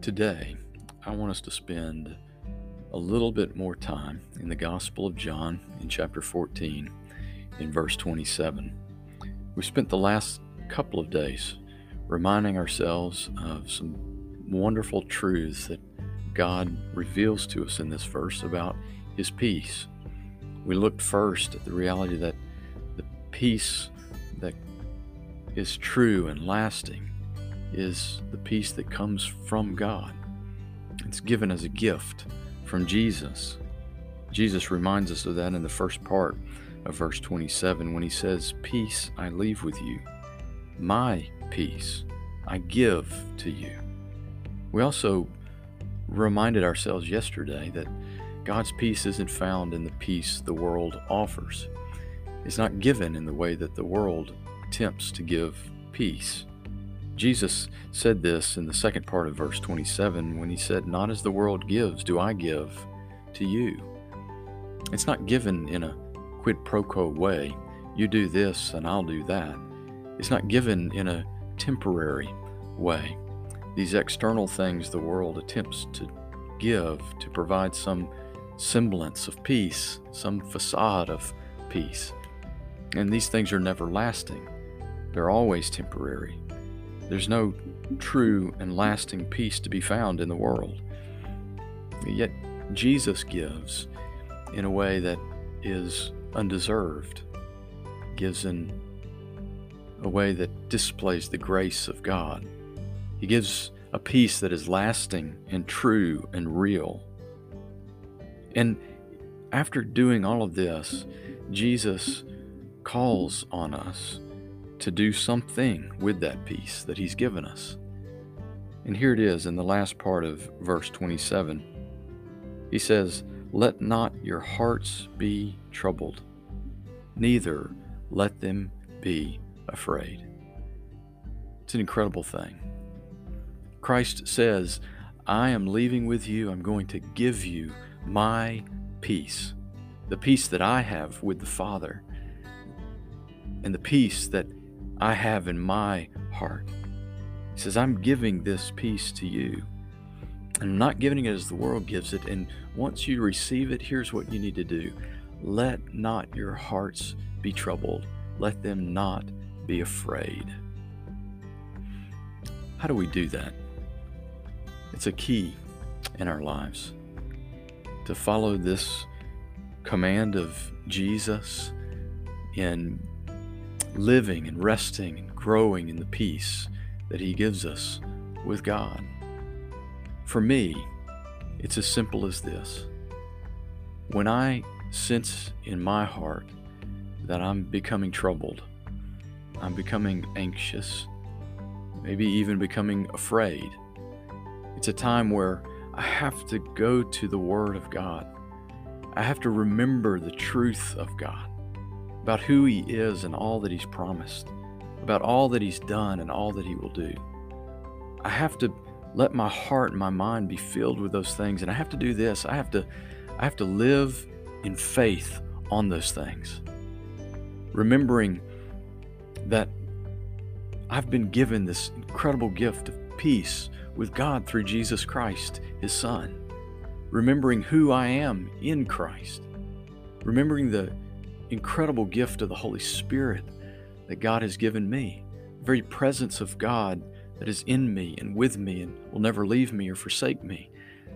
Today, I want us to spend a little bit more time in the Gospel of John in chapter 14 in verse 27. We spent the last couple of days reminding ourselves of some wonderful truths that God reveals to us in this verse about His peace. We looked first at the reality that the peace that is true and lasting is the peace that comes from God. It's given as a gift from Jesus. Jesus reminds us of that in the first part of verse 27 when he says, Peace I leave with you, my peace I give to you. We also reminded ourselves yesterday that God's peace isn't found in the peace the world offers. It's not given in the way that the world attempts to give peace. Jesus said this in the second part of verse 27 when he said, Not as the world gives, do I give to you. It's not given in a quid pro quo way. You do this and I'll do that. It's not given in a temporary way. These external things the world attempts to give to provide some semblance of peace, some facade of peace. And these things are never lasting, they're always temporary. There's no true and lasting peace to be found in the world. Yet Jesus gives in a way that is undeserved, gives in a way that displays the grace of God. He gives a peace that is lasting and true and real. And after doing all of this, Jesus calls on us to do something with that peace that He's given us. And here it is in the last part of verse 27. He says, Let not your hearts be troubled, neither let them be afraid. It's an incredible thing. Christ says, I am leaving with you. I'm going to give you my peace, the peace that I have with the Father, and the peace that I have in my heart. He says, I'm giving this peace to you. I'm not giving it as the world gives it. And once you receive it, here's what you need to do let not your hearts be troubled, let them not be afraid. How do we do that? It's a key in our lives to follow this command of Jesus in living and resting and growing in the peace that He gives us with God. For me, it's as simple as this. When I sense in my heart that I'm becoming troubled, I'm becoming anxious, maybe even becoming afraid, it's a time where I have to go to the Word of God. I have to remember the truth of God about who He is and all that He's promised, about all that He's done and all that He will do. I have to let my heart and my mind be filled with those things, and I have to do this. I have to, I have to live in faith on those things, remembering that I've been given this incredible gift of peace with God through Jesus Christ, His Son. Remembering who I am in Christ. Remembering the incredible gift of the Holy Spirit that God has given me, the very presence of God that is in me and with me and will never leave me or forsake me,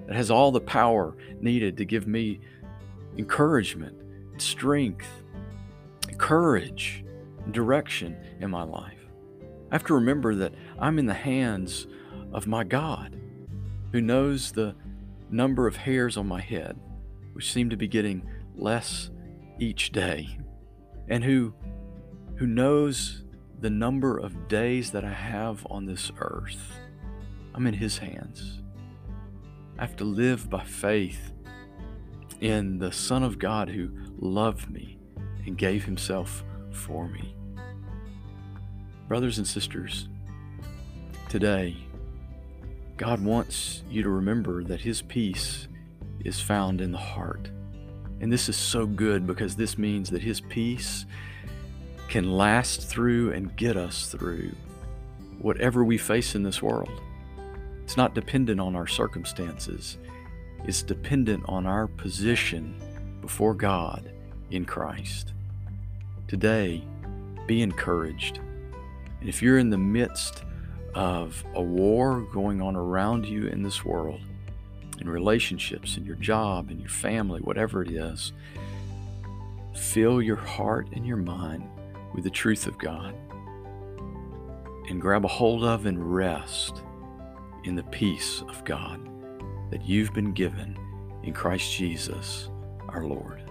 that has all the power needed to give me encouragement, strength, courage, direction in my life. I have to remember that I'm in the hands of my God who knows the number of hairs on my head, which seem to be getting less each day and who who knows the number of days that I have on this earth. I'm in his hands. I have to live by faith in the Son of God who loved me and gave himself for me. Brothers and sisters, today, God wants you to remember that his peace is found in the heart. And this is so good because this means that His peace can last through and get us through whatever we face in this world. It's not dependent on our circumstances, it's dependent on our position before God in Christ. Today, be encouraged. And if you're in the midst of a war going on around you in this world, in relationships, in your job, in your family, whatever it is, fill your heart and your mind with the truth of God and grab a hold of and rest in the peace of God that you've been given in Christ Jesus our Lord.